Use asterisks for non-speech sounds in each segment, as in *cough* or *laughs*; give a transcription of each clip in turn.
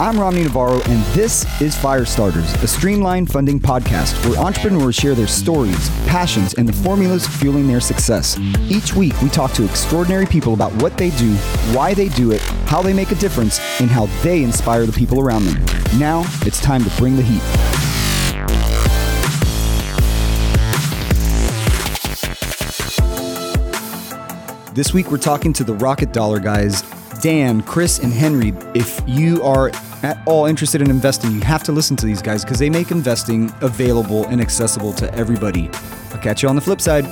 I'm Romney Navarro, and this is Firestarters, a streamlined funding podcast where entrepreneurs share their stories, passions, and the formulas fueling their success. Each week, we talk to extraordinary people about what they do, why they do it, how they make a difference, and how they inspire the people around them. Now, it's time to bring the heat. This week, we're talking to the Rocket Dollar guys, Dan, Chris, and Henry. If you are at all interested in investing, you have to listen to these guys because they make investing available and accessible to everybody. I'll catch you on the flip side.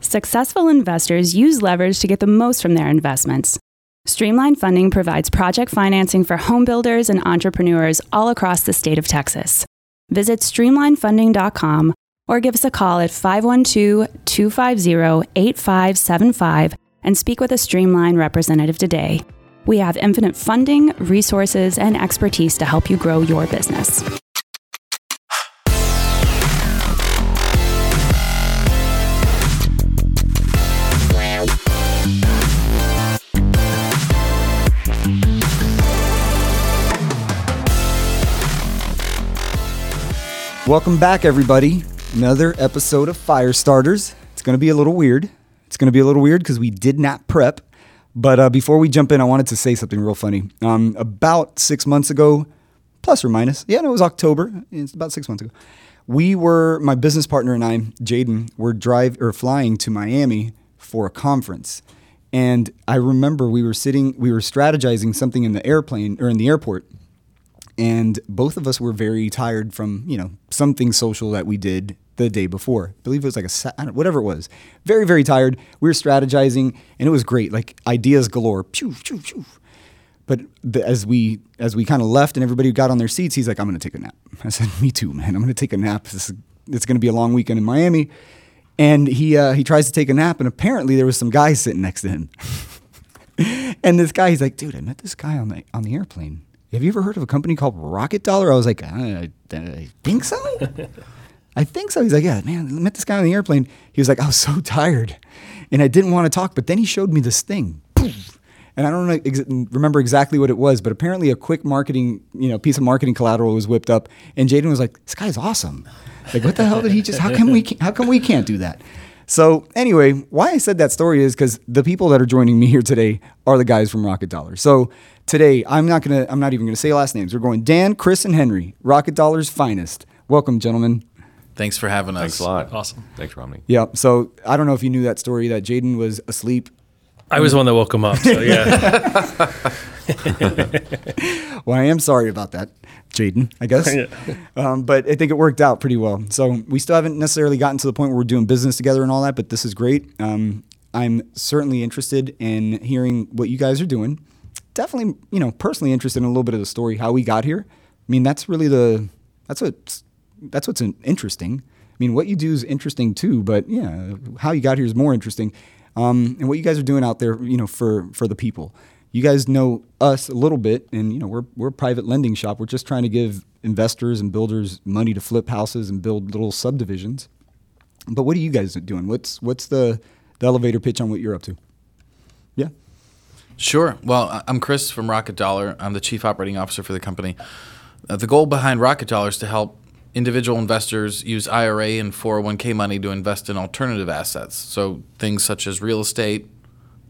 Successful investors use leverage to get the most from their investments. Streamline Funding provides project financing for home builders and entrepreneurs all across the state of Texas. Visit streamlinefunding.com or give us a call at 512 250 8575 and speak with a Streamline representative today. We have infinite funding, resources, and expertise to help you grow your business. Welcome back, everybody. Another episode of Firestarters. It's going to be a little weird. It's going to be a little weird because we did not prep. But uh, before we jump in, I wanted to say something real funny. Um, about six months ago, plus or minus, yeah, no, it was October. It's about six months ago. We were my business partner and I, Jaden, were drive or flying to Miami for a conference. And I remember we were sitting, we were strategizing something in the airplane or in the airport and both of us were very tired from you know something social that we did the day before. I believe it was like a whatever it was. Very very tired. We were strategizing, and it was great. Like ideas galore. Pew, pew, pew. But the, as we as we kind of left and everybody got on their seats, he's like, "I'm going to take a nap." *laughs* I said, "Me too, man. I'm going to take a nap. This is, it's going to be a long weekend in Miami." And he uh, he tries to take a nap, and apparently there was some guy sitting next to him. *laughs* and this guy, he's like, "Dude, I met this guy on the on the airplane." have you ever heard of a company called Rocket Dollar? I was like, I, I think so. *laughs* I think so. He's like, yeah, man, I met this guy on the airplane. He was like, I was so *laughs* tired and I didn't want to talk, but then he showed me this thing. And I don't ex- remember exactly what it was, but apparently a quick marketing, you know, piece of marketing collateral was whipped up. And Jaden was like, this guy's awesome. Like, what the hell did he just, how come we, can't, how come we can't do that? So anyway, why I said that story is because the people that are joining me here today are the guys from Rocket Dollar. So Today, I'm not gonna. I'm not even gonna say last names. We're going Dan, Chris, and Henry, Rocket Dollar's finest. Welcome, gentlemen. Thanks for having us. Thanks a lot. Awesome. Thanks, Romney. Yeah. So I don't know if you knew that story that Jaden was asleep. I was the one that woke him up. So yeah. *laughs* well, I am sorry about that, Jaden. I guess. yeah. um, but I think it worked out pretty well. So we still haven't necessarily gotten to the point where we're doing business together and all that, but this is great. Um, I'm certainly interested in hearing what you guys are doing definitely, you know, personally interested in a little bit of the story, how we got here. I mean, that's really the that's what that's what's interesting. I mean, what you do is interesting too, but yeah, how you got here is more interesting. Um, and what you guys are doing out there, you know, for for the people. You guys know us a little bit, and you know we're we're a private lending shop. We're just trying to give investors and builders money to flip houses and build little subdivisions. But what are you guys doing? What's what's the the elevator pitch on what you're up to? Yeah. Sure. Well, I'm Chris from Rocket Dollar. I'm the chief operating officer for the company. Uh, the goal behind Rocket Dollar is to help individual investors use IRA and 401k money to invest in alternative assets. So things such as real estate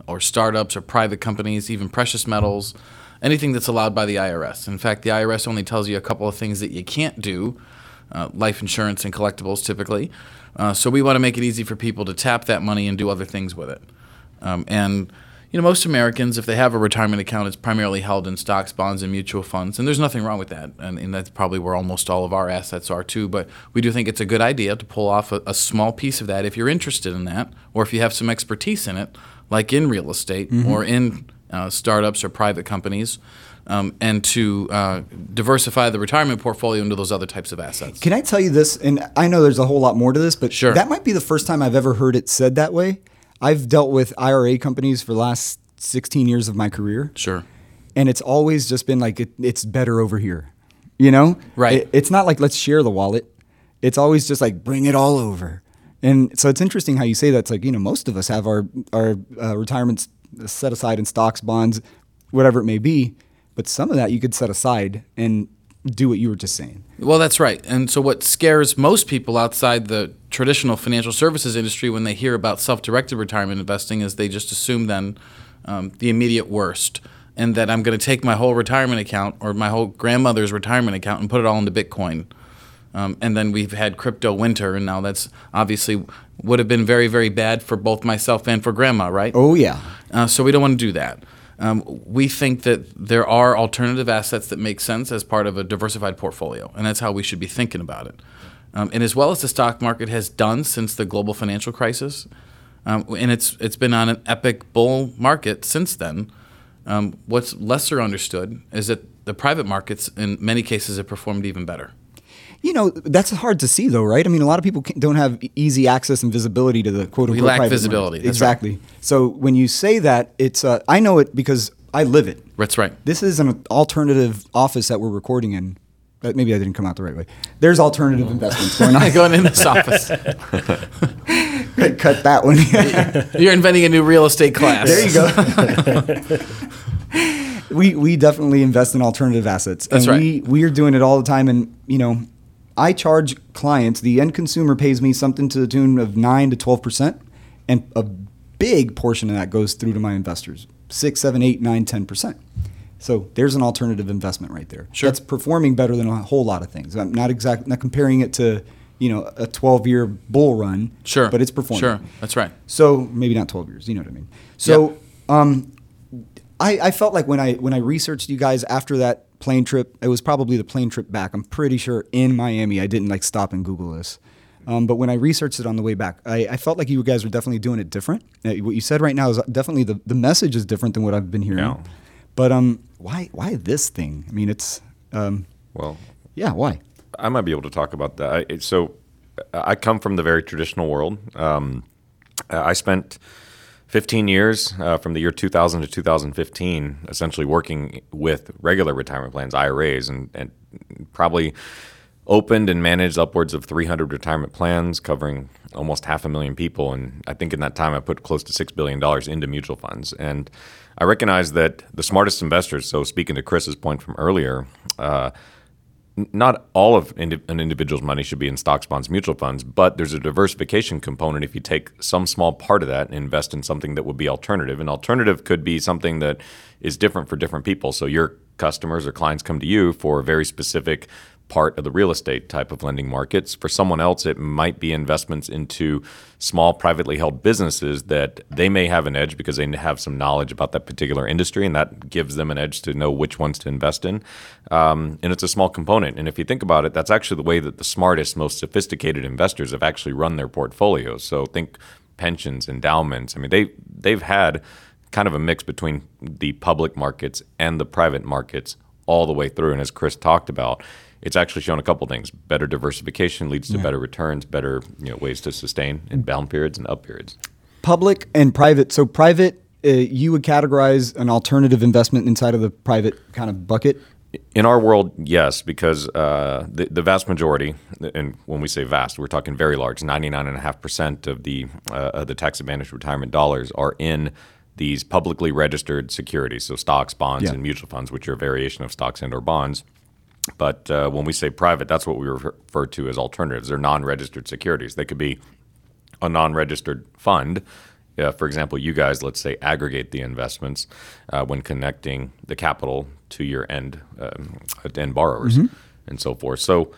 or startups or private companies, even precious metals, anything that's allowed by the IRS. In fact, the IRS only tells you a couple of things that you can't do. Uh, life insurance and collectibles typically. Uh, so we want to make it easy for people to tap that money and do other things with it. Um, and you know, most Americans, if they have a retirement account, it's primarily held in stocks, bonds, and mutual funds. And there's nothing wrong with that. And, and that's probably where almost all of our assets are, too. But we do think it's a good idea to pull off a, a small piece of that if you're interested in that, or if you have some expertise in it, like in real estate mm-hmm. or in uh, startups or private companies. Um, and to uh, diversify the retirement portfolio into those other types of assets. Can I tell you this? And I know there's a whole lot more to this, but sure. that might be the first time I've ever heard it said that way. I've dealt with IRA companies for the last 16 years of my career. Sure. And it's always just been like, it, it's better over here. You know? Right. It, it's not like, let's share the wallet. It's always just like, bring it all over. And so it's interesting how you say that. It's like you know most of us have our our uh, retirements set aside in stocks, bonds, whatever it may be. But some of that you could set aside and do what you were just saying. Well, that's right. And so, what scares most people outside the traditional financial services industry when they hear about self directed retirement investing is they just assume then um, the immediate worst. And that I'm going to take my whole retirement account or my whole grandmother's retirement account and put it all into Bitcoin. Um, and then we've had crypto winter, and now that's obviously would have been very, very bad for both myself and for grandma, right? Oh yeah. Uh, so we don't want to do that. Um, we think that there are alternative assets that make sense as part of a diversified portfolio, and that's how we should be thinking about it. Um, and as well as the stock market has done since the global financial crisis, um, and it's it's been on an epic bull market since then. Um, what's lesser understood is that the private markets, in many cases, have performed even better. You know, that's hard to see, though, right? I mean, a lot of people don't have easy access and visibility to the quote unquote. We lack visibility. Exactly. right. So when you say that, it's uh, I know it because I live it. That's right. This is an alternative office that we're recording in. Uh, Maybe I didn't come out the right way. There's alternative investments going on. *laughs* Going in this office, *laughs* Cut that one. *laughs* you're inventing a new real estate class. there you go. we we definitely invest in alternative assets. That's and right. We we are doing it all the time, and you know, I charge clients. The end consumer pays me something to the tune of nine to twelve percent, and a big portion of that goes through to my investors. Six, seven, eight, nine, ten percent. So there's an alternative investment right there. Sure. That's performing better than a whole lot of things. I'm not exact not comparing it to you know a 12 year bull run. Sure. But it's performing. Sure. That's right. So maybe not 12 years, you know what I mean. So um, I, I felt like when I when I researched you guys after that plane trip, it was probably the plane trip back. I'm pretty sure in Miami. I didn't like stop and Google this. Um, but when I researched it on the way back, I, I felt like you guys were definitely doing it different. Uh, what you said right now is definitely the, the message is different than what I've been hearing. Yeah. But um, why why this thing? I mean, it's um, Well, yeah, why? I might be able to talk about that. I, so, I come from the very traditional world. Um, I spent 15 years uh, from the year 2000 to 2015, essentially working with regular retirement plans, IRAs, and, and probably opened and managed upwards of 300 retirement plans covering almost half a million people. And I think in that time, I put close to $6 billion into mutual funds. And I recognize that the smartest investors, so speaking to Chris's point from earlier, uh, not all of an individual's money should be in stocks, bonds, mutual funds, but there's a diversification component if you take some small part of that and invest in something that would be alternative. An alternative could be something that is different for different people. So your customers or clients come to you for a very specific part of the real estate type of lending markets. For someone else, it might be investments into small privately held businesses that they may have an edge because they have some knowledge about that particular industry, and that gives them an edge to know which ones to invest in. Um, and it's a small component. And if you think about it, that's actually the way that the smartest, most sophisticated investors have actually run their portfolios. So think pensions, endowments. I mean, they they've had kind of a mix between the public markets and the private markets all the way through. And as Chris talked about, it's actually shown a couple things. Better diversification leads to better returns, better you know, ways to sustain in down periods and up periods. Public and private. So private, uh, you would categorize an alternative investment inside of the private kind of bucket. In our world, yes, because uh, the, the vast majority, and when we say vast, we're talking very large, 99.5% of the, uh, of the tax advantage retirement dollars are in these publicly registered securities, so stocks, bonds, Yeah. and mutual funds, which are a variation of stocks and or bonds. But uh, when we say private, that's what we refer to as alternatives. They're non-registered securities. They could be a non-registered fund. Uh, for example, you guys, let's say, aggregate the investments uh, when connecting the capital to your end um, end borrowers and so forth. So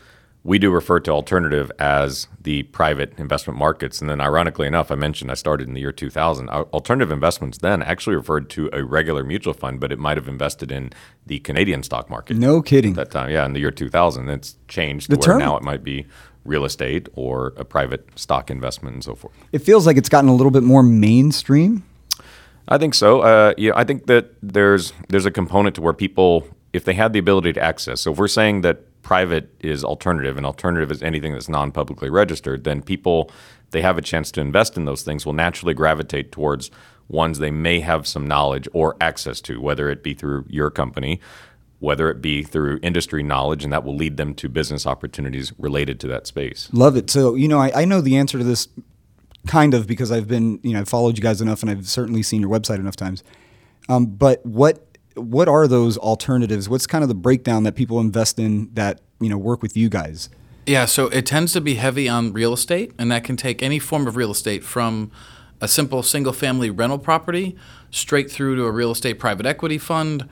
we do refer to alternative as the private investment markets. And then, ironically enough, I mentioned I started in the year 2000. Alternative investments then actually referred to a regular mutual fund, but it might have invested in the Canadian stock market No kidding. at that time. Yeah, in the year 2000, it's changed The to where term- now it might be real estate or a private stock investment and so forth. It feels like it's gotten a little bit more mainstream. I think so. Uh, yeah, I think that there's there's a component to where people, if they had the ability to access. So if we're saying that private is alternative and alternative is anything that's non-publicly registered, then people, they have a chance to invest in those things, will naturally gravitate towards ones they may have some knowledge or access to, whether it be through your company, whether it be through industry knowledge, and that will lead them to business opportunities related to that space. Love it. So, you know, I, I know the answer to this kind of because I've been, you know, I've followed you guys enough, and I've certainly seen your website enough times. Um, but what what are those alternatives? What's kind of the breakdown that people invest in that you know work with you guys? Yeah, so it tends to be heavy on real estate, and that can take any form of real estate from a simple single family rental property straight through to a real estate private equity fund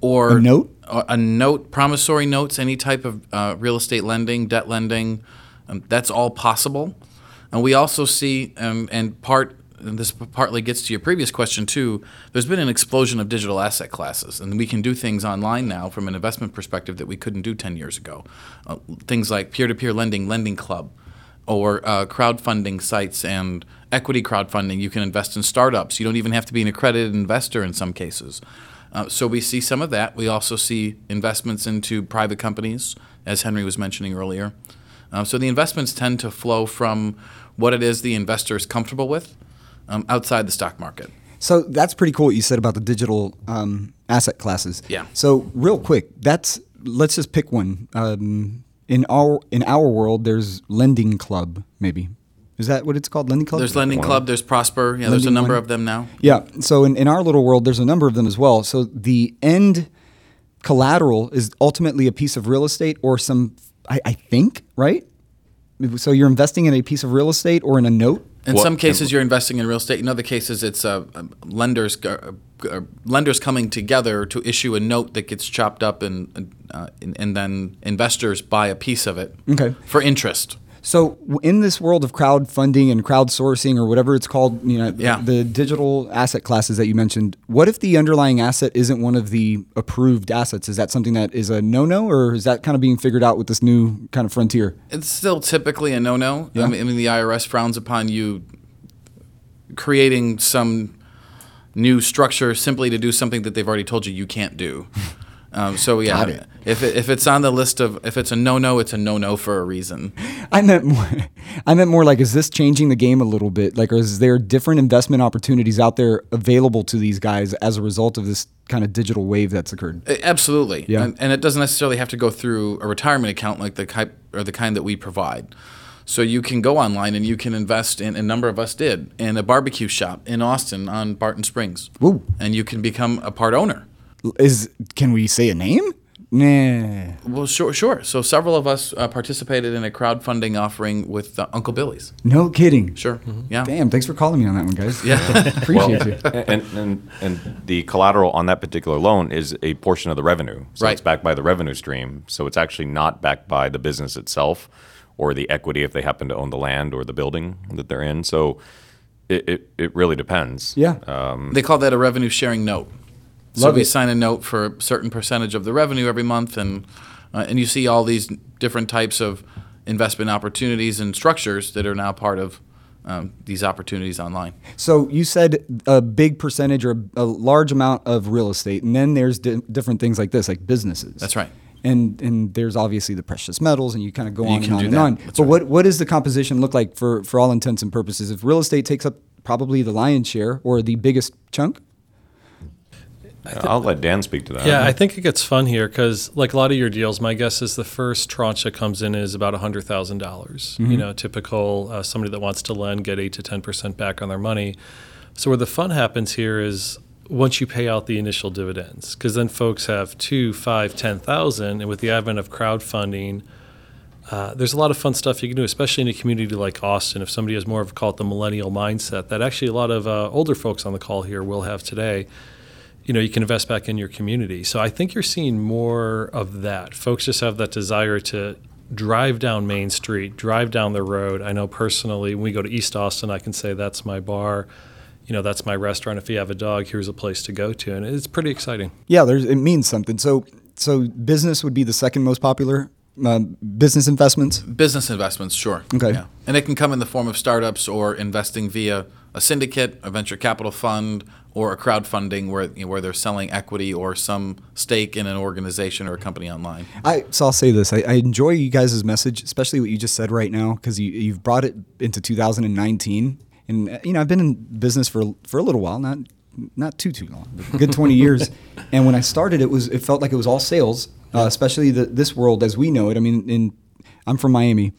or A note? a note, promissory notes, any type of uh, real estate lending, debt lending. Um, that's all possible. And we also see, um, and part, and this partly gets to your previous question too, there's been an explosion of digital asset classes. And we can do things online now from an investment perspective that we couldn't do 10 years ago. Uh, things like peer to peer lending, Lending Club, or uh, crowdfunding sites and equity crowdfunding. You can invest in startups. You don't even have to be an accredited investor in some cases. Uh, so we see some of that. We also see investments into private companies, as Henry was mentioning earlier. Uh, so the investments tend to flow from what it is the investor is comfortable with um, outside the stock market. So that's pretty cool what you said about the digital um, asset classes. Yeah. So real quick, that's let's just pick one. Um, in our in our world, there's Lending Club, maybe. Is that what it's called? Lending Club. There's Lending Club, there's Prosper. Yeah, there's a number one. of them now. Yeah. So in, in our little world, there's a number of them as well. So the end collateral is ultimately a piece of real estate or some, I, I think, right? So you're investing in a piece of real estate or in a note. In What- some cases, you're investing in real estate. In other cases, it's uh, um, lenders uh, uh, lenders coming together to issue a note that gets chopped up, and uh, and, and then investors buy a piece of it Okay. for interest. So in this world of crowdfunding and crowdsourcing or whatever it's called, you know, Yeah. the digital asset classes that you mentioned, what if the underlying asset isn't one of the approved assets? Is that something that is a no-no or is that kind of being figured out with this new kind of frontier? It's still typically a no-no. Yeah. I, mean, I mean, the IRS frowns upon you creating some new structure simply to do something that they've already told you you can't do. Um, so yeah, Got it. if it, if it's on the list of if it's a no-no, it's a no-no for a reason. I meant more I meant more like is this changing the game a little bit? Like or is there different investment opportunities out there available to these guys as a result of this kind of digital wave that's occurred? Absolutely. Yeah. And, and it doesn't necessarily have to go through a retirement account like the type or the kind that we provide. So you can go online and you can invest in a number of us did in a barbecue shop in Austin on Barton Springs. Woo. And you can become a part owner. Is can we say a name? Nah. Well, sure, sure. So several of us uh, participated in a crowdfunding offering with uh, Uncle Billy's. No kidding. Sure. Yeah. Damn, thanks for calling me on that one, guys. Yeah. *laughs* Appreciate you. and, and and the collateral on that particular loan is a portion of the revenue. So Right. it's backed by the revenue stream. So it's actually not backed by the business itself or the equity if they happen to own the land or the building that they're in. So it, it, it really depends. Yeah. They call that a revenue sharing note. So Love we it. sign a note for a certain percentage of the revenue every month, and uh, and you see all these different types of investment opportunities and structures that are now part of um, these opportunities online. So you said a big percentage or a large amount of real estate, and then there's di- different things like this, like businesses. That's right. And and there's obviously the precious metals, and you kind of go on and on and that. on. That's but right. what what does the composition look like for for all intents and purposes? If real estate takes up probably the lion's share or the biggest chunk, I'll let Dan speak to that. Yeah, I think it gets fun here because, like a lot of your deals, my guess is the first tranche that comes in is about hundred thousand dollars. You know, typical uh, somebody that wants to lend get eight to ten percent back on their money. So where the fun happens here is once you pay out the initial dividends, because then folks have two, five, ten thousand, and with the advent of crowdfunding. Uh, there's a lot of fun stuff you can do, especially in a community like Austin. If somebody has more of call it the millennial mindset, that actually a lot of uh, older folks on the call here will have today you know you can invest back in your community so i think you're seeing more of that folks just have that desire to drive down main street drive down the road i know personally when we go to east austin i can say that's my bar you know that's my restaurant if you have a dog here's a place to go to and it's pretty exciting yeah, there's it means something. So so business would be the second most popular uh, business investments. Business investments, sure. Okay. Yeah. And it can come in the form of startups or investing via a syndicate, a venture capital fund, or a crowdfunding where you know, where they're selling equity or some stake in an organization or a company online. I so I'll say this: I, I enjoy you guys' message, especially what you just said right now, because you you've brought it into 2019, and uh, you know I've been in business for for a little while, not not too too long, good 20 *laughs* years. And when I started, it was it felt like it was all sales, uh, especially the, this world as we know it. I mean, in I'm from Miami.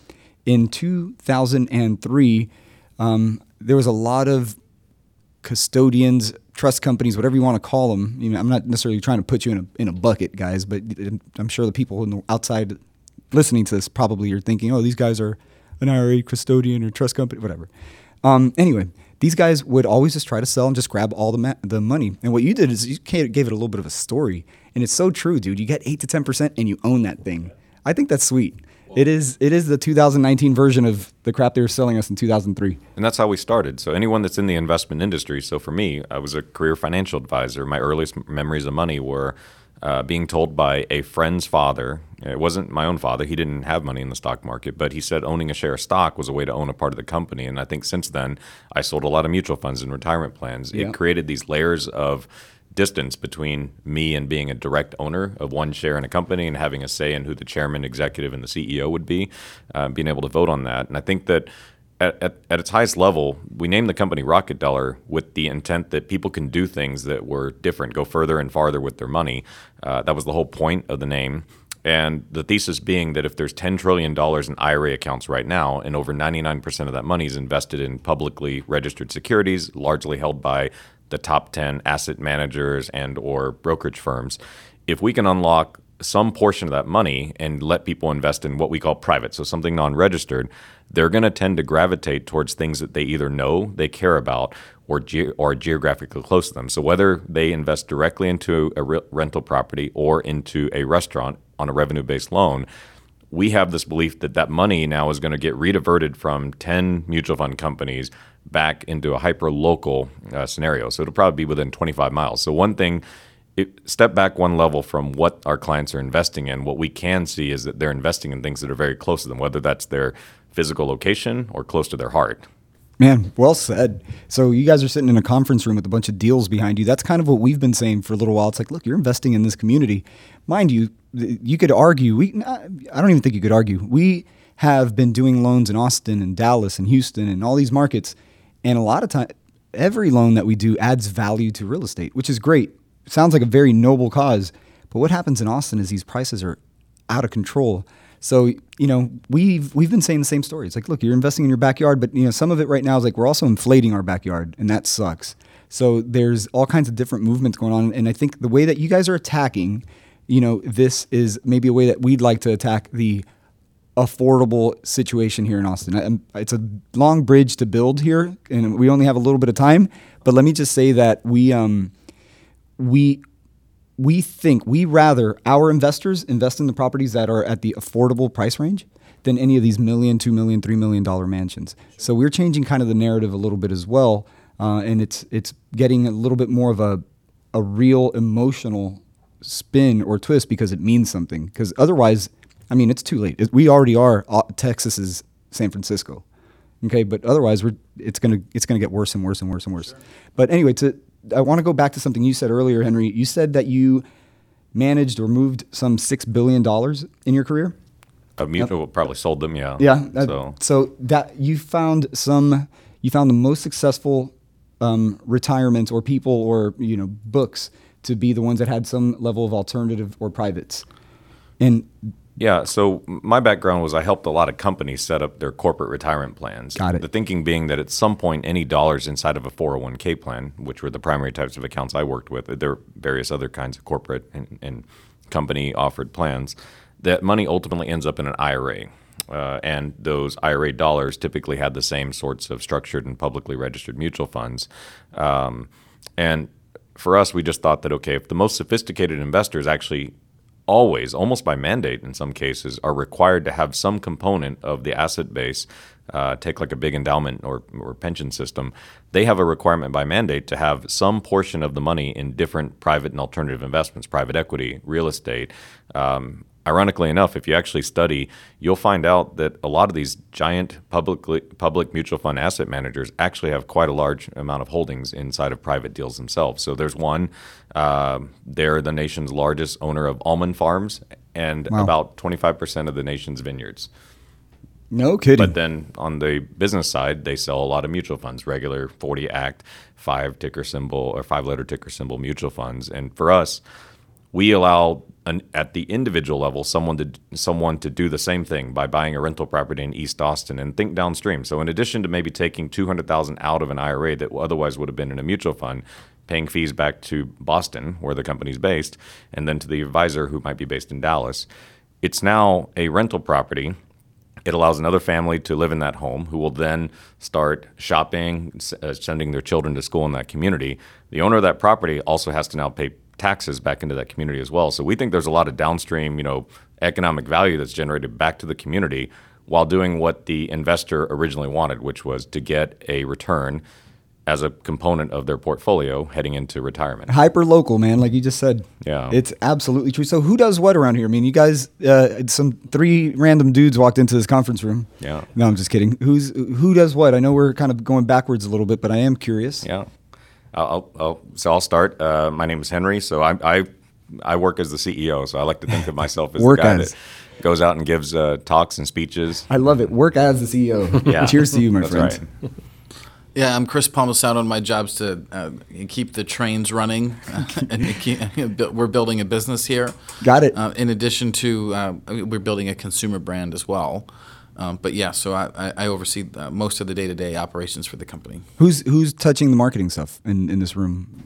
In 2003, um, there was a lot of custodians, trust companies, whatever you want to call them. You know, I'm not necessarily trying to put you in a in a bucket, guys, but I'm sure the people the outside listening to this probably are thinking, oh, these guys are an IRA custodian or trust company, whatever. Um, anyway, these guys would always just try to sell and just grab all the ma- the money. And what you did is you gave it a little bit of a story, and it's so true, dude. You get eight to ten percent, and you own that thing. I think that's sweet. It is it is the 2019 version of the crap they were selling us in 2003. And that's how we started. So anyone that's in the investment industry. So for me, I was a career financial advisor. My earliest memories of money were uh, being told by a friend's father. It wasn't my own father. He didn't have money in the stock market, but he said owning a share of stock was a way to own a part of the company. And I think since then, I sold a lot of mutual funds and retirement plans. Yeah. It created these layers of distance between me and being a direct owner of one share in a company and having a say in who the chairman, executive, and the CEO would be, uh, being able to vote on that. And I think that at, at, at, its highest level, we named the company Rocket Dollar with the intent that people can do things that were different, go further and farther with their money. Uh, that was the whole point of the name. And the thesis being that if there's $10 trillion in IRA accounts right now, and over 99% of that money is invested in publicly registered securities, largely held by the top 10 asset managers and or brokerage firms if we can unlock some portion of that money and let people invest in what we call private so something non-registered they're going to tend to gravitate towards things that they either know they care about or ge- or geographically close to them. So whether they invest directly into a re- rental property or into a restaurant on a revenue based loan we have this belief that that money now is going to get rediverted from 10 mutual fund companies back into a hyper local uh, scenario. So it'll probably be within 25 miles. So one thing, it, step back one level from what our clients are investing in. What we can see is that they're investing in things that are very close to them, whether that's their physical location or close to their heart. Man, well said. So you guys are sitting in a conference room with a bunch of deals behind you. That's kind of what we've been saying for a little while. It's like, look, you're investing in this community. Mind you, you could argue. We, I don't even think you could argue. We have been doing loans in Austin and Dallas and Houston and all these markets and a lot of time, every loan that we do adds value to real estate, which is great. sounds like a very noble cause. But what happens in Austin is these prices are out of control. So you know we've we've been saying the same story. It's like, look, you're investing in your backyard, but you know some of it right now is like we're also inflating our backyard, and that sucks. So there's all kinds of different movements going on, and I think the way that you guys are attacking, you know, this is maybe a way that we'd like to attack the affordable situation here in Austin. It's a long bridge to build here, and we only have a little bit of time. But let me just say that we um, we we think we rather our investors invest in the properties that are at the affordable price range than any of these million, two million, three million dollar mansions. So we're changing kind of the narrative a little bit as well, uh, and it's it's getting a little bit more of a a real emotional spin or twist because it means something. Because otherwise, I mean, it's too late. We already are uh, Texas's San Francisco. Okay, but otherwise, we're it's gonna it's gonna get worse and worse and worse and worse. Sure. But anyway, to I want to go back to something you said earlier, Henry. You said that you managed or moved some six billion dollars in your career. A mutual uh, probably sold them, yeah. Yeah. Uh, so. so that you found some, you found the most successful um, retirements or people or you know books to be the ones that had some level of alternative or privates, and yeah, so my background was I helped a lot of companies set up their corporate retirement plans. Got it. The thinking being that at some point, any dollars inside of a 401k plan, which were the primary types of accounts I worked with, there are various other kinds of corporate and, and company offered plans, that money ultimately ends up in an IRA. Uh, and those IRA dollars typically had the same sorts of structured and publicly registered mutual funds. Um, and for us, we just thought that okay, if the most sophisticated investors actually always, almost by mandate in some cases, are required to have some component of the asset base. Uh, take like a big endowment or, or pension system, they have a requirement by mandate to have some portion of the money in different private and alternative investments, private equity, real estate, um, ironically enough, if you actually study, you'll find out that a lot of these giant publicly, public mutual fund asset managers actually have quite a large amount of holdings inside of private deals themselves. So there's one, uh, they're the nation's largest owner of almond farms and wow. about 25% of the nation's vineyards. No kidding. But then on the business side, they sell a lot of mutual funds, regular 40 Act, five ticker symbol or five letter ticker symbol mutual funds. And for us, we allow an, at the individual level someone to someone to do the same thing by buying a rental property in East Austin and think downstream. So in addition to maybe taking 200,000 out of an IRA that otherwise would have been in a mutual fund, paying fees back to Boston where the company's based and then to the advisor who might be based in Dallas, it's now a rental property it allows another family to live in that home who will then start shopping, uh, sending their children to school in that community. The owner of that property also has to now pay taxes back into that community as well. So we think there's a lot of downstream, you know, economic value that's generated back to the community while doing what the investor originally wanted, which was to get a return as a component of their portfolio heading into retirement. Hyper local, man, like you just said. Yeah. It's absolutely true. So who does what around here? I mean, you guys, uh, some three random dudes walked into this conference room. Yeah. No, I'm just kidding. Who's who does what? I know we're kind of going backwards a little bit, but I am curious. Yeah. I'll, I'll, so I'll start. Uh, my name is Henry. So I, I, I work as the CEO. So I like to think of myself as Work the guy as. that goes out and gives uh, talks and speeches. I love it. Work as the CEO. *laughs* Yeah. Cheers to you, my That's friend. right. Yeah, I'm Chris Palmisano, and my job's to uh, keep the trains running. *laughs* and keep, *laughs* we're building a business here. Got it. Uh, in addition to, uh, we're building a consumer brand as well. Um, but yeah, so I, I I oversee uh, most of the day-to-day operations for the company. Who's who's touching the marketing stuff in, in this room?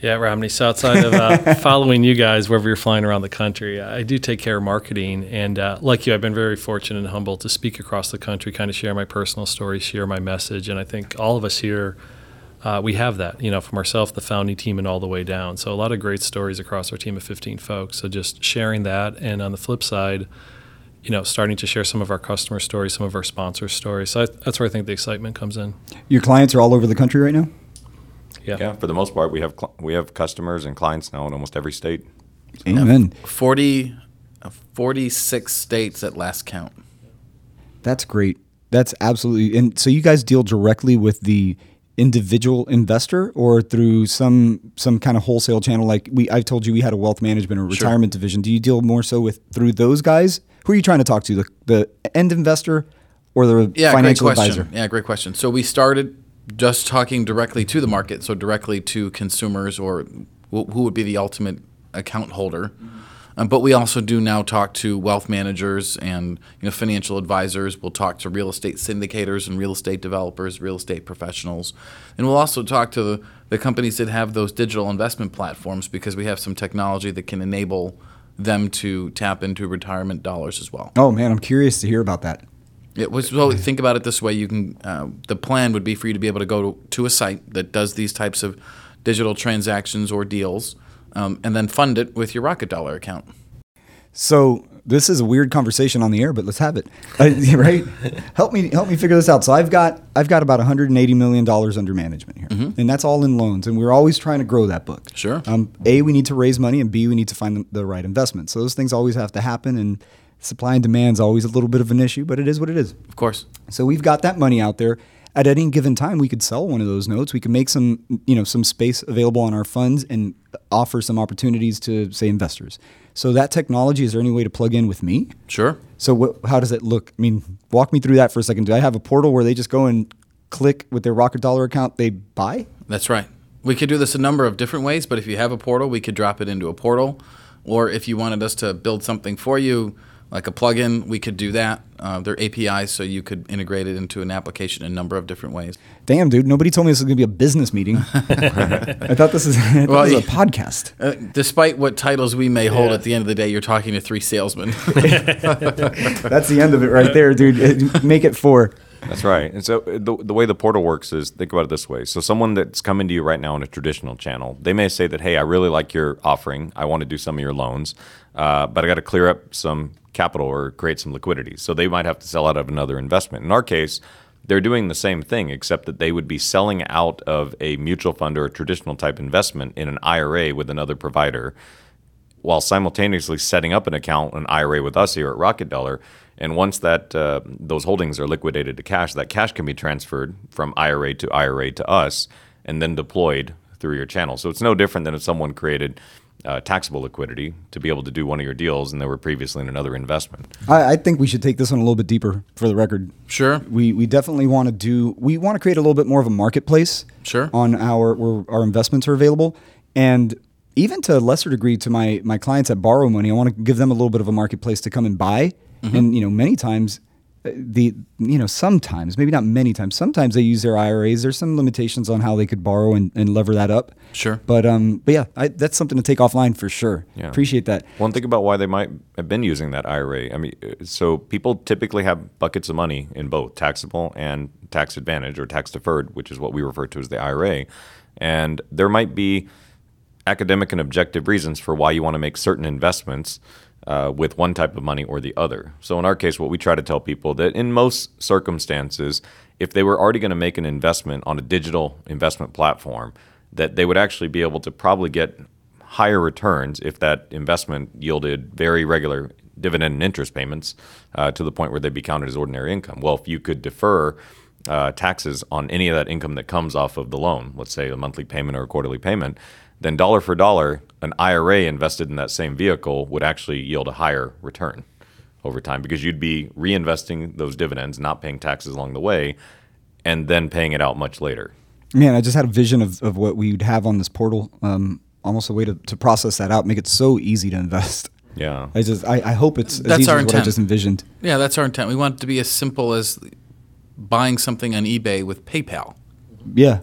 Yeah, Romney. So outside of uh, *laughs* following you guys wherever you're flying around the country, I do take care of marketing. And uh, like you, I've been very fortunate and humble to speak across the country, kind of share my personal story, share my message. And I think all of us here, uh, we have that, you know, from ourselves, the founding team, and all the way down. So a lot of great stories across our team of 15 folks. So just sharing that. And on the flip side, you know, starting to share some of our customer stories, some of our sponsor stories. So I, that's where I think the excitement comes in. Your clients are all over the country right now. Yeah. Yeah, for the most part, we have cl- we have customers and clients now in almost every state. Amen. 40, uh, 46 states at last count. That's great. That's absolutely. And so you guys deal directly with the individual investor or through some some kind of wholesale channel like we I've told you we had a wealth management or retirement division. Do you deal more so with through those guys? Who are you trying to talk to? The the end investor or the Yeah, financial great question. advisor? Yeah, great question. So we started just talking directly to the market, so directly to consumers or wh- who would be the ultimate account holder. Um, but we also do now talk to wealth managers and you know financial advisors. We'll talk to real estate syndicators and real estate developers, real estate professionals, and we'll also talk to the, the companies that have those digital investment platforms because we have some technology that can enable them to tap into retirement dollars as well. Oh man, I'm curious to hear about that. It was so think about it this way: you can. Uh, the plan would be for you to be able to go to, to a site that does these types of digital transactions or deals, um, and then fund it with your Rocket Dollar account. So this is a weird conversation on the air, but let's have it. Uh, right? *laughs* help me help me figure this out. So I've got I've got about 180 million dollars under management here, and that's all in loans. And we're always trying to grow that book. Sure. Um, a we need to raise money, and B we need to find the, the right investment. So those things always have to happen, and supply and demand is always a little bit of an issue, but it is what it is. Of course. So we've got that money out there. At any given time, we could sell one of those notes. We could make some, you know, some space available on our funds and offer some opportunities to, say, investors. So that technology, is there any way to plug in with me? Sure. So what, how does it look? I mean, walk me through that for a second. Do I have a portal where they just go and click with their Rocket Dollar account, they buy? That's right. We could do this a number of different ways, but if you have a portal, we could drop it into a portal. Or if you wanted us to build something for you, like a plugin, we could do that. Uh, they're APIs, so you could integrate it into an application in a number of different ways. Damn, dude, nobody told me this was going to be a business meeting. *laughs* I thought this is, I thought Well, this was a podcast. Uh, despite what titles we may hold Yeah. at the end of the day, you're talking to three salesmen. *laughs* That's the end of it right there, dude. Make it four. That's right. And so uh, the, the way the portal works is think about it this way. So someone that's coming to you right now in a traditional channel, they may say that, hey, I really like your offering. I want to do some of your loans, uh, but I got to clear up some capital or create some liquidity. So they might have to sell out of another investment. In our case, they're doing the same thing, except that they would be selling out of a mutual fund or a traditional type investment in an IRA with another provider while simultaneously setting up an account, an IRA with us here at Rocket Dollar. And once that uh, those holdings are liquidated to cash, that cash can be transferred from IRA to IRA to us, and then deployed through your channel. So it's no different than if someone created uh, taxable liquidity to be able to do one of your deals, and they were previously in another investment. I, I think we should take this one a little bit deeper for the record. sure. We, we definitely want to do, we want to create a little bit more of a marketplace Sure. on our, where our investments are available. And even to a lesser degree to my my clients that borrow money, I want to give them a little bit of a marketplace to come and buy. Mm-hmm. And you know, many times the you know sometimes maybe not many times sometimes they use their IRAs. There's some limitations on how they could borrow and, and lever that up. Sure. But um, but yeah, I, that's something to take offline for sure. Yeah. Appreciate that. One thing about why they might have been using that IRA. I mean, uh, so people typically have buckets of money in both taxable and tax advantage or tax deferred, which is what we refer to as the IRA. And there might be academic and objective reasons for why you want to make certain investments uh, with one type of money or the other. So in our case, what we try to tell people that in most circumstances, if they were already going to make an investment on a digital investment platform, that they would actually be able to probably get higher returns if that investment yielded very regular dividend and interest payments uh, to the point where they'd be counted as ordinary income. Well, if you could defer uh, taxes on any of that income that comes off of the loan, let's say a monthly payment or a quarterly payment, then dollar for dollar, an IRA invested in that same vehicle would actually yield a higher return over time because you'd be reinvesting those dividends, not paying taxes along the way, and then paying it out much later. Man, I just had a vision of, of what we'd have on this portal. Um, almost a way to, to process that out, make it so easy to invest. Yeah. I just I, I hope it's as That's easy our as what I intent. just envisioned. Yeah, that's our intent. We want it to be as simple as buying something on eBay with PayPal. Yeah.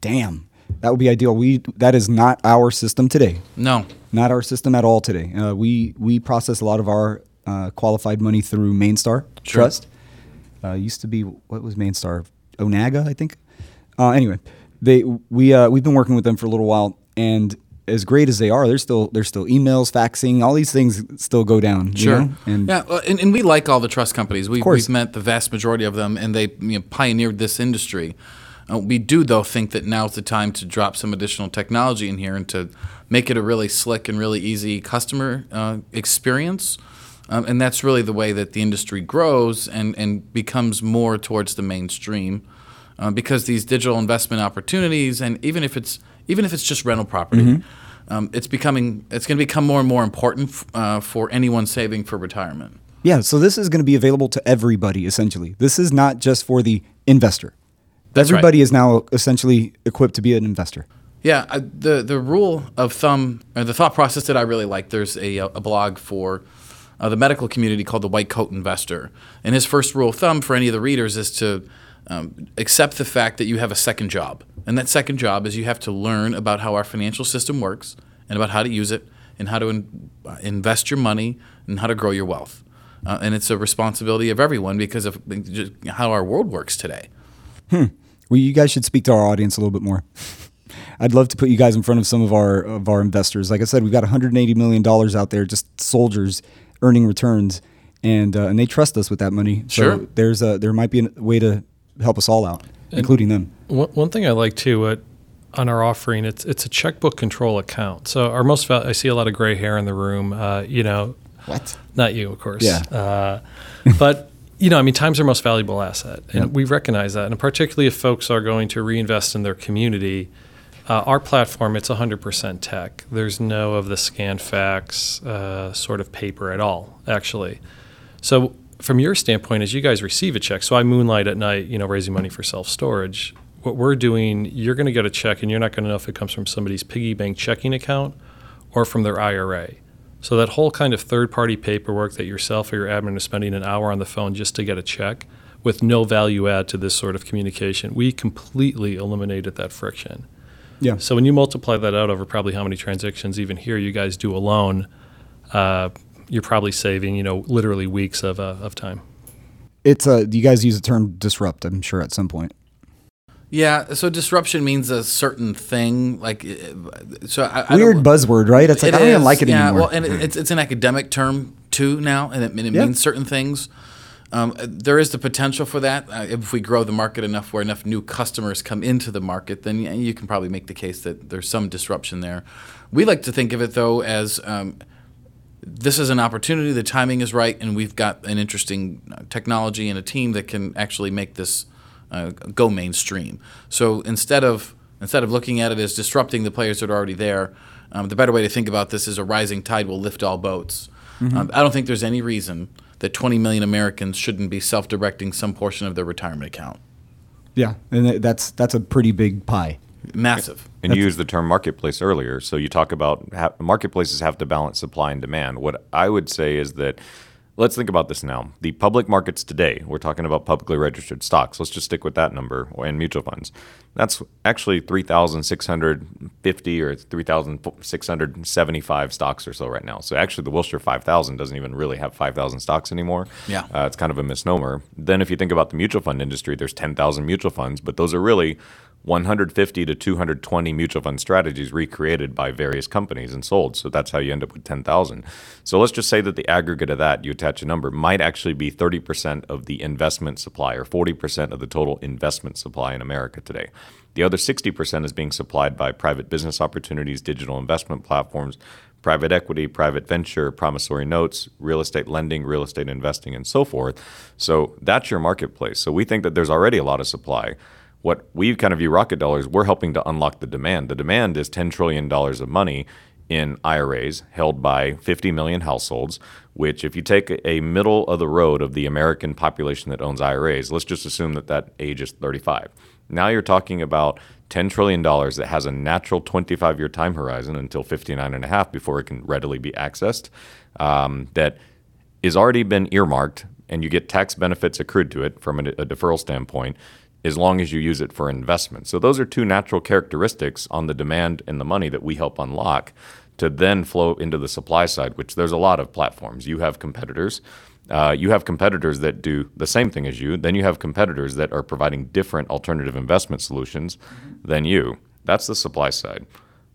Damn. That would be ideal. We that is not our system today. No. Not our system at all today. Uh, we we process a lot of our uh, qualified money through Mainstar Sure. Trust. Uh, used to be what was Mainstar? Onaga, I think. Uh, anyway, they we uh, we've been working with them for a little while, and as great as they are, there's still there's still emails, faxing, all these things still go down. you Sure. know? And yeah, well, and, and we like all the trust companies. We, we've met the vast majority of them, and they you know, pioneered this industry. Uh, we do, though, think that now's the time to drop some additional technology in here and to make it a really slick and really easy customer uh, experience. Um, and that's really the way that the industry grows and, and becomes more towards the mainstream. Uh, because these digital investment opportunities, and even if it's even if it's just rental property, Mm-hmm. um, it's becoming it's going to become more and more important f- uh, for anyone saving for retirement. Yeah, so this is going to be available to everybody essentially. This is not just for the investor. That's right. everybody is now essentially equipped to be an investor. Yeah, uh, the the rule of thumb, or the thought process that I really like. There's a, a blog for uh, the medical community called the White Coat Investor, and his first rule of thumb for any of the readers is to um, accept the fact that you have a second job, and that second job is you have to learn about how our financial system works and about how to use it and how to in, uh, invest your money and how to grow your wealth. Uh, and it's a responsibility of everyone because of how our world works today. Well, you guys should speak to our audience a little bit more. *laughs* I'd love to put you guys in front of some of our of our investors. Like I said, we've got 180 million dollars out there, just soldiers earning returns, and uh, and they trust us with that money. Sure. So there's a there might be a way to help us all out, including them. One, one thing I like too uh, on our offering, it's it's a checkbook control account. So our most val- I see a lot of gray hair in the room. Uh, you know, What? not you, of course. Yeah. Uh, *laughs* but you know, I mean, time's our most valuable asset, and Yep. we recognize that. And particularly if folks are going to reinvest in their community, uh, our platform it's 100% tech. There's no of the scan fax uh, sort of paper at all, actually. So from your standpoint, as you guys receive a check, so I moonlight at night, you know, raising money for self storage. What we're doing, you're going to get a check, and you're not going to know if it comes from somebody's piggy bank checking account or from their IRA. So that whole kind of third-party paperwork that yourself or your admin is spending an hour on the phone just to get a check, with no value add to this sort of communication, we completely eliminated that friction. Yeah. So when you multiply that out over probably how many transactions even here you guys do alone, uh, you're probably saving you know literally weeks of uh, of time. It's a. You guys use the term disrupt. I'm sure at some point. Yeah, so disruption means a certain thing. Like, uh, so I, I Weird don't, buzzword, right? It's like It I don't even like it anymore. yeah, anymore. Well, and it, it's it's an academic term too now, and it, and it Yeah. means certain things. Um, there is the potential for that uh, if we grow the market enough, where enough new customers come into the market, then you can probably make the case that there's some disruption there. We like to think of it though as um, this is an opportunity. The timing is right, and we've got an interesting uh, technology and a team that can actually make this uh, go mainstream. So instead of instead of looking at it as disrupting the players that are already there, um, the better way to think about this is a rising tide will lift all boats. Um, I don't think there's any reason that 20 million Americans shouldn't be self-directing some portion of their retirement account. yeah, and that's that's a pretty big pie. Massive. And you used the term marketplace earlier. So you talk about ha- marketplaces have to balance supply and demand. What I would say is that let's think about this now. The public markets today, we're talking about publicly registered stocks. Let's just stick with that number and mutual funds. That's actually 3,650 or 3,675 stocks or so right now. So actually, the Wilshire 5,000 doesn't even really have 5,000 stocks anymore. Yeah. Uh, it's kind of a misnomer. Then, if you think about the mutual fund industry, there's 10,000 mutual funds, but those are really 150 to 220 mutual fund strategies recreated by various companies and sold. So that's how you end up with 10,000. So let's just say that the aggregate of that, you attach a number, might actually be 30% of the investment supply or 40% of the total investment supply in America today. The other 60% is being supplied by private business opportunities, digital investment platforms, private equity, private venture, promissory notes, real estate lending, real estate investing, and so forth. So that's your marketplace. So we think that there's already a lot of supply what we kind of view rocket dollars, we're helping to unlock the demand. The demand is $10 trillion of money in IRAs held by 50 million households, which, if you take a middle of the road of the American population that owns IRAs, let's just assume that that age is 35. Now you're talking about $10 trillion that has a natural 25 year time horizon until 59 and a half before it can readily be accessed, um, that is already been earmarked and you get tax benefits accrued to it from a, a deferral standpoint as long as you use it for investment. So those are two natural characteristics on the demand and the money that we help unlock to then flow into the supply side, which there's a lot of platforms. You have competitors. Uh, you have competitors that do the same thing as you. Then you have competitors that are providing different alternative investment solutions than you. That's the supply side.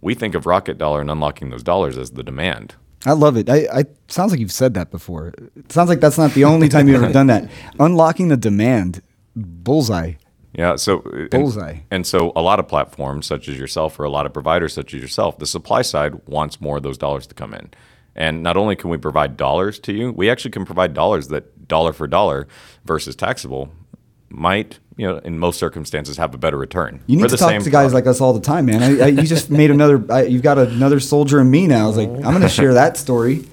We think of Rocket Dollar and unlocking those dollars as the demand. I love it. I, I sounds like you've said that before. It sounds like that's not the only time you've ever done that. *laughs* Unlocking the demand, bullseye. Yeah, so uh, and- Bullseye. And, so a lot of platforms such as yourself or a lot of providers such as yourself, the supply side wants more of those dollars to come in. And not only can we provide dollars to you, we actually can provide dollars that dollar for dollar versus taxable might, you know, in most circumstances have a better return. You need to talk to guys product. like us all the time, man. I, I, you just made another. I, you've got another soldier in me now. I was like, I'm going to share that story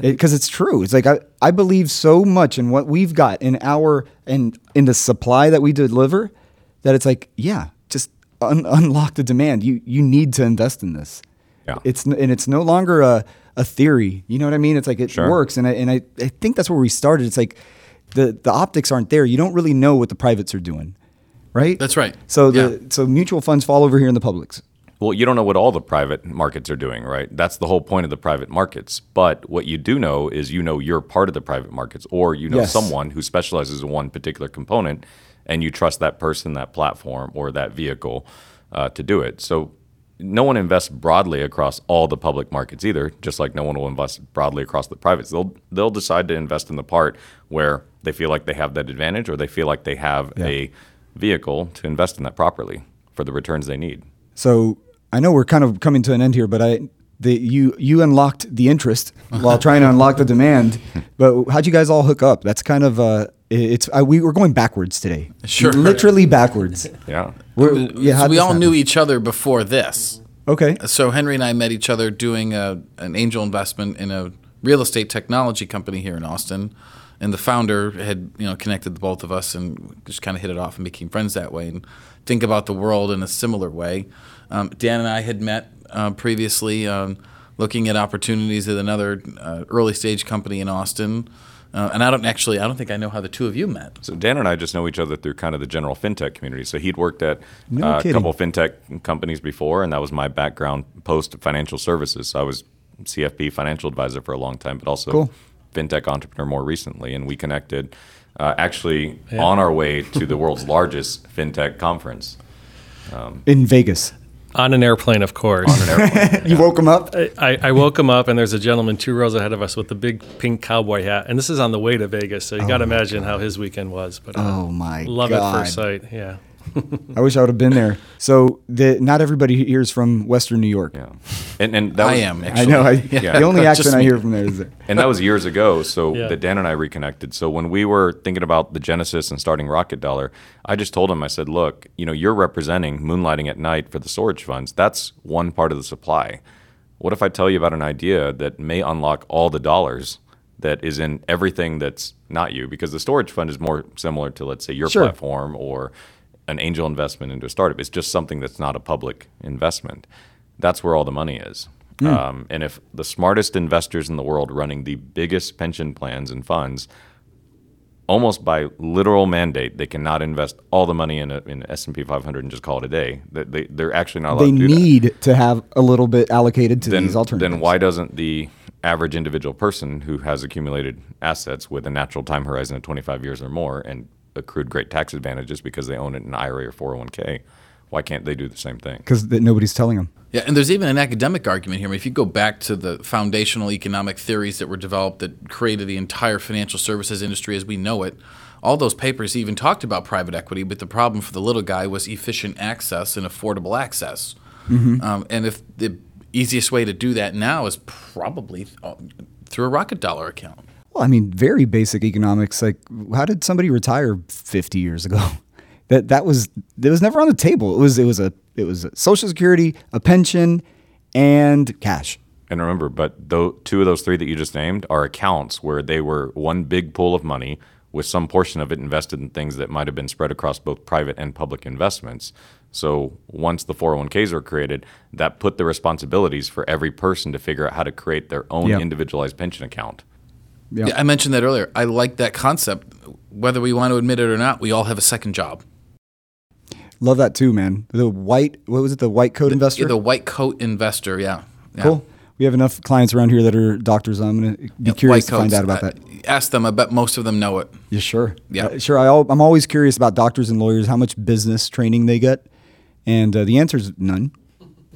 because it's true. It's like I, I believe so much in what we've got in our and in the supply that we deliver that it's like, yeah, just un- unlock the demand. You you need to invest in this. Yeah. It's and it's no longer a a theory. You know what I mean? It's like it Sure. works, and I and I, I think that's where we started. It's like the the optics aren't there. You don't really know what the privates are doing, right? That's right. So the Yeah. so mutual funds fall over here in the publics. Well, you don't know what all the private markets are doing, right? That's the whole point of the private markets. But what you do know is you know you're part of the private markets, or you know Yes. someone who specializes in one particular component, and you trust that person, that platform, or that vehicle uh, to do it. So no one invests broadly across all the public markets either, just like no one will invest broadly across the privates. They'll they'll decide to invest in the part where they feel like they have that advantage, or they feel like they have a vehicle to invest in that properly for the returns they need. So I know we're kind of coming to an end here, but I the you you unlocked the interest while trying to unlock the demand. *laughs* But how'd you guys all hook up? That's kind of uh, it's uh, we we're going backwards today. Sure. literally backwards. *laughs* Yeah. We're, yeah, so we all happen? knew each other before this. Okay. So Henry and I met each other doing a, an angel investment in a real estate technology company here in Austin, and the founder had you know connected the both of us and just kind of hit it off and became friends that way and think about the world in a similar way. Um, Dan and I had met uh, previously, um, looking at opportunities at another uh, early stage company in Austin. Uh, and I don't actually, I don't think I know how the two of you met. So Dan and I just know each other through kind of the general fintech community. So he'd worked at No uh, a couple of fintech companies before, and that was my background post financial services. So I was CFP financial advisor for a long time, but also Cool. fintech entrepreneur more recently. And we connected uh, actually on our way to the world's largest fintech conference. In Vegas, On an airplane, of course. On an airplane. *laughs* you woke him up. I, I woke him up and there's a gentleman two rows ahead of us with the big pink cowboy hat, and this is on the way to Vegas. So you got to imagine how his weekend was. But uh, Oh my love god! at first sight. Yeah. I wish I would have been there. So the not everybody here is from Western New York. yeah. And, and that I was, am. I know. I, Yeah. The only *laughs* accent I hear from there is there. and that was years ago. So *laughs* Yeah. that Dan and I reconnected. So when we were thinking about the genesis and starting Rocket Dollar, I just told him, I said, look, you know, you're representing moonlighting at night for the storage funds. That's one part of the supply. What if I tell you about an idea that may unlock all the dollars that is in everything that's not you? Because the storage fund is more similar to, let's say, your Sure. platform or an angel investment into a startup. It's just something that's not a public investment. That's where all the money is. Um, and if the smartest investors in the world running the biggest pension plans and funds, almost by literal mandate, they cannot invest all the money in a, in S and P 500 and just call it a day. They, they they're actually not allowed They to do that need to have a little bit allocated to then, these alternatives. then why doesn't the average individual person who has accumulated assets with a natural time horizon of 25 years or more and accrued great tax advantages because they own it in IRA or 401k, why can't they do the same thing? Because nobody's telling them. Yeah, and there's even an academic argument here. I mean, if you go back to the foundational economic theories that were developed that created the entire financial services industry as we know it, all those papers even talked about private equity, but the problem for the little guy was efficient access and affordable access. Um, and if the easiest way to do that now is probably uh, through a rocket dollar account. Well, I mean, very basic economics. Like, how did somebody retire 50 years ago? *laughs* That that was that was never on the table. It was it was a it was a Social Security, a pension, and cash. And remember, but though two of those three that you just named are accounts where they were one big pool of money with some portion of it invested in things that might have been spread across both private and public investments. So once the 401ks were created, that put the responsibilities for every person to figure out how to create their own Yeah. individualized pension account. Yeah. Yeah, I mentioned that earlier. I like that concept. Whether we want to admit it or not, we all have a second job. Love that too, man. The white what was it? The white coat investor. Yeah, the white coat investor, yeah. yeah. Cool. We have enough clients around here that are doctors. I'm gonna be Yeah, curious to find out about Uh, that. Ask them. I bet most of them know it. Yeah, sure. Yeah. Uh, sure. I, al- I'm always curious about doctors and lawyers, how much business training they get, and uh, the answer is none.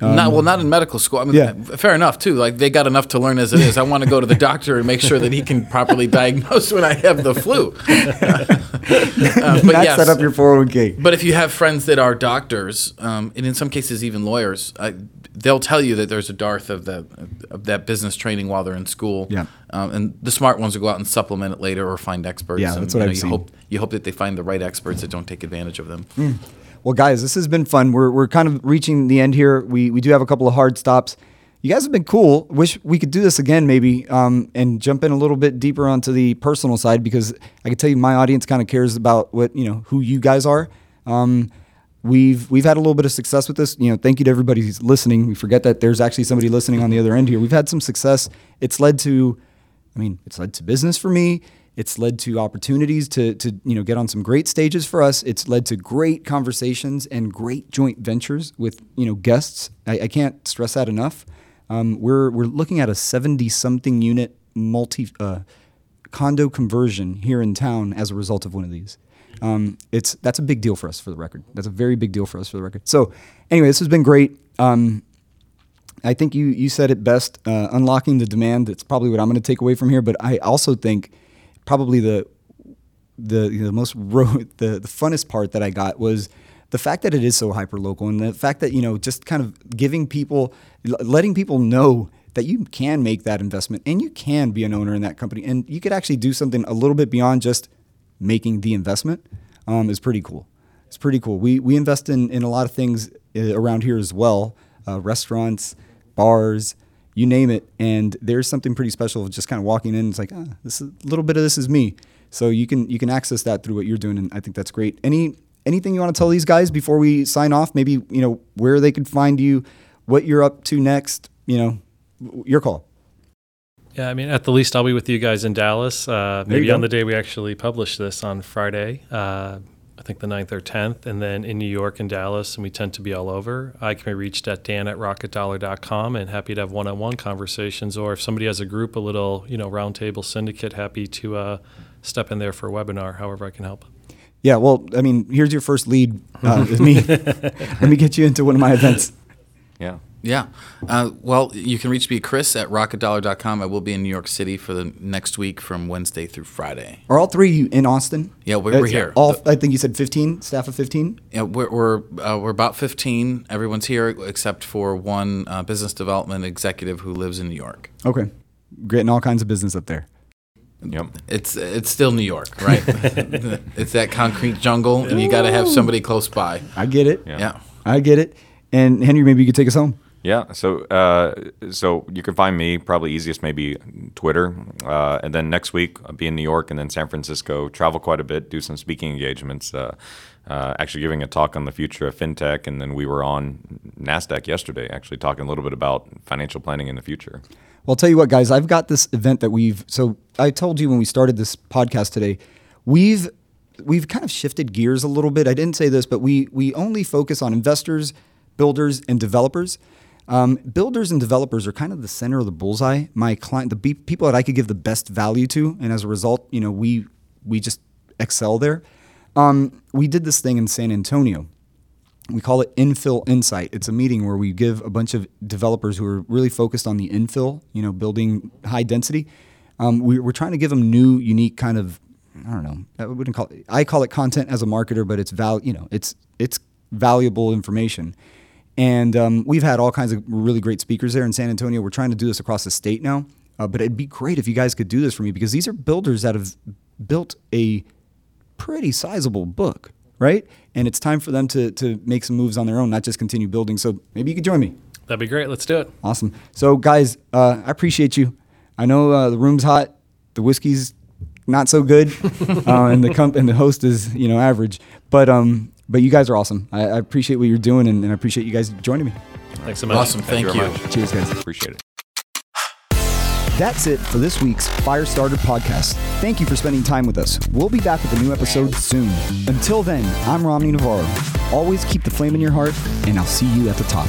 Not well, not in medical school. I mean, yeah. fair enough too. Like they got enough to learn as it is. I want to go to the doctor and make sure that he can properly diagnose when I have the flu. *laughs* Uh, but Not yes, set up your 401k. But if you have friends that are doctors, um, and in some cases even lawyers, I, they'll tell you that there's a dearth of that of that business training while they're in school. Yeah. Um, and the smart ones will go out and supplement it later or find experts. Yeah, and, that's what you know, I've you seen. Hope, you hope that they find the right experts that don't take advantage of them. Well, guys, this has been fun. We're, we're kind of reaching the end here. We, we do have a couple of hard stops. You guys have been cool. Wish we could do this again, maybe, um, and jump in a little bit deeper onto the personal side because I can tell you my audience kind of cares about what you know who you guys are. Um, we've we've had a little bit of success with this. You know, thank you to everybody who's listening. We forget that there's actually somebody listening on the other end here. We've had some success. It's led to, I mean, it's led to business for me. It's led to opportunities to to you know get on some great stages for us. It's led to great conversations and great joint ventures with you know guests. I, I can't stress that enough. Um, we're we're looking at a seventy something unit multi uh, condo conversion here in town as a result of one of these. Um, it's that's a big deal for us for the record. That's a very big deal for us for the record. So anyway, this has been great. Um, I think you you said it best. Uh, unlocking the demand. That's probably what I'm going to take away from here. But I also think probably the the the most ro- *laughs* the the funnest part that I got was the fact that it is so hyper local and the fact that you know just kind of giving people letting people know that you can make that investment and you can be an owner in that company and you could actually do something a little bit beyond just making the investment um, is pretty cool. It's pretty cool. We we invest in in a lot of things uh, around here as well, uh, restaurants, bars, you name it. And there's something pretty special of just kind of walking in. It's like, ah, this is a little bit of this is me. So you can you can access that through what you're doing, and I think that's great. Any anything you want to tell these guys before we sign off? Maybe you know where they could find you, what you're up to next. You know, your call. Yeah, I mean, at the least, I'll be with you guys in Dallas. Uh, maybe on the day we actually publish this on Friday. Uh, I think the 9th or 10th, and then in New York and Dallas, and we tend to be all over. I can be reached at dan at rocketdollar.com and happy to have one on one conversations. Or if somebody has a group, a little, you know, roundtable syndicate, happy to uh, step in there for a webinar, however I can help. Yeah, well, I mean, here's your first lead uh, with me. *laughs* *laughs* Let me get you into one of my events. Yeah. Yeah. Uh, well, you can reach me, Chris, at rocketdollar.com. I will be in New York City for the next week from Wednesday through Friday. Are all three in Austin? Yeah, we're, we're here. All I think you said 15 staff of 15. Yeah, we're we're, uh, we're about 15. Everyone's here except for one uh, business development executive who lives in New York. Okay, getting all kinds of business up there. Yep. It's it's still New York, right? *laughs* it's that concrete jungle, and you got to have somebody close by. I get it. Yeah. Yeah. I get it. And Henry, maybe you could take us home. Yeah, so uh, so you can find me probably easiest maybe Twitter, uh, and then next week I'll be in New York and then San Francisco. Travel quite a bit, do some speaking engagements. Uh, uh, actually, giving a talk on the future of fintech, and then we were on Nasdaq yesterday, actually talking a little bit about financial planning in the future. Well, I'll tell you what, guys. I've got this event that we've. So I told you when we started this podcast today, we've we've kind of shifted gears a little bit. I didn't say this, but we we only focus on investors, builders, and developers. Um, builders and developers are kind of the center of the bullseye. My client, the be- people that I could give the best value to, and as a result, you know, we we just excel there. Um, we did this thing in San Antonio. We call it Infill Insight. It's a meeting where we give a bunch of developers who are really focused on the infill, you know, building high density. Um, we, we're trying to give them new, unique kind of, I don't know, I wouldn't call it. I call it content as a marketer, but it's val, you know, it's it's valuable information. And um, we've had all kinds of really great speakers there in San Antonio. We're trying to do this across the state now. Uh, but it'd be great if you guys could do this for me because these are builders that have built a pretty sizable book, right? And it's time for them to, to make some moves on their own, not just continue building. So maybe you could join me. That'd be great. Let's do it. Awesome. So, guys, uh, I appreciate you. I know uh, the room's hot, the whiskey's not so good, *laughs* uh, and the comp- and the host is you know average. But um, but you guys are awesome. I, I appreciate what you're doing, and, and I appreciate you guys joining me. Thanks so much. Awesome. Thank, very you. much. Cheers, guys. Appreciate it. That's it for this week's Firestarter podcast. Thank you for spending time with us. We'll be back with a new episode soon. Until then, I'm Romney Navarro. Always keep the flame in your heart, and I'll see you at the top.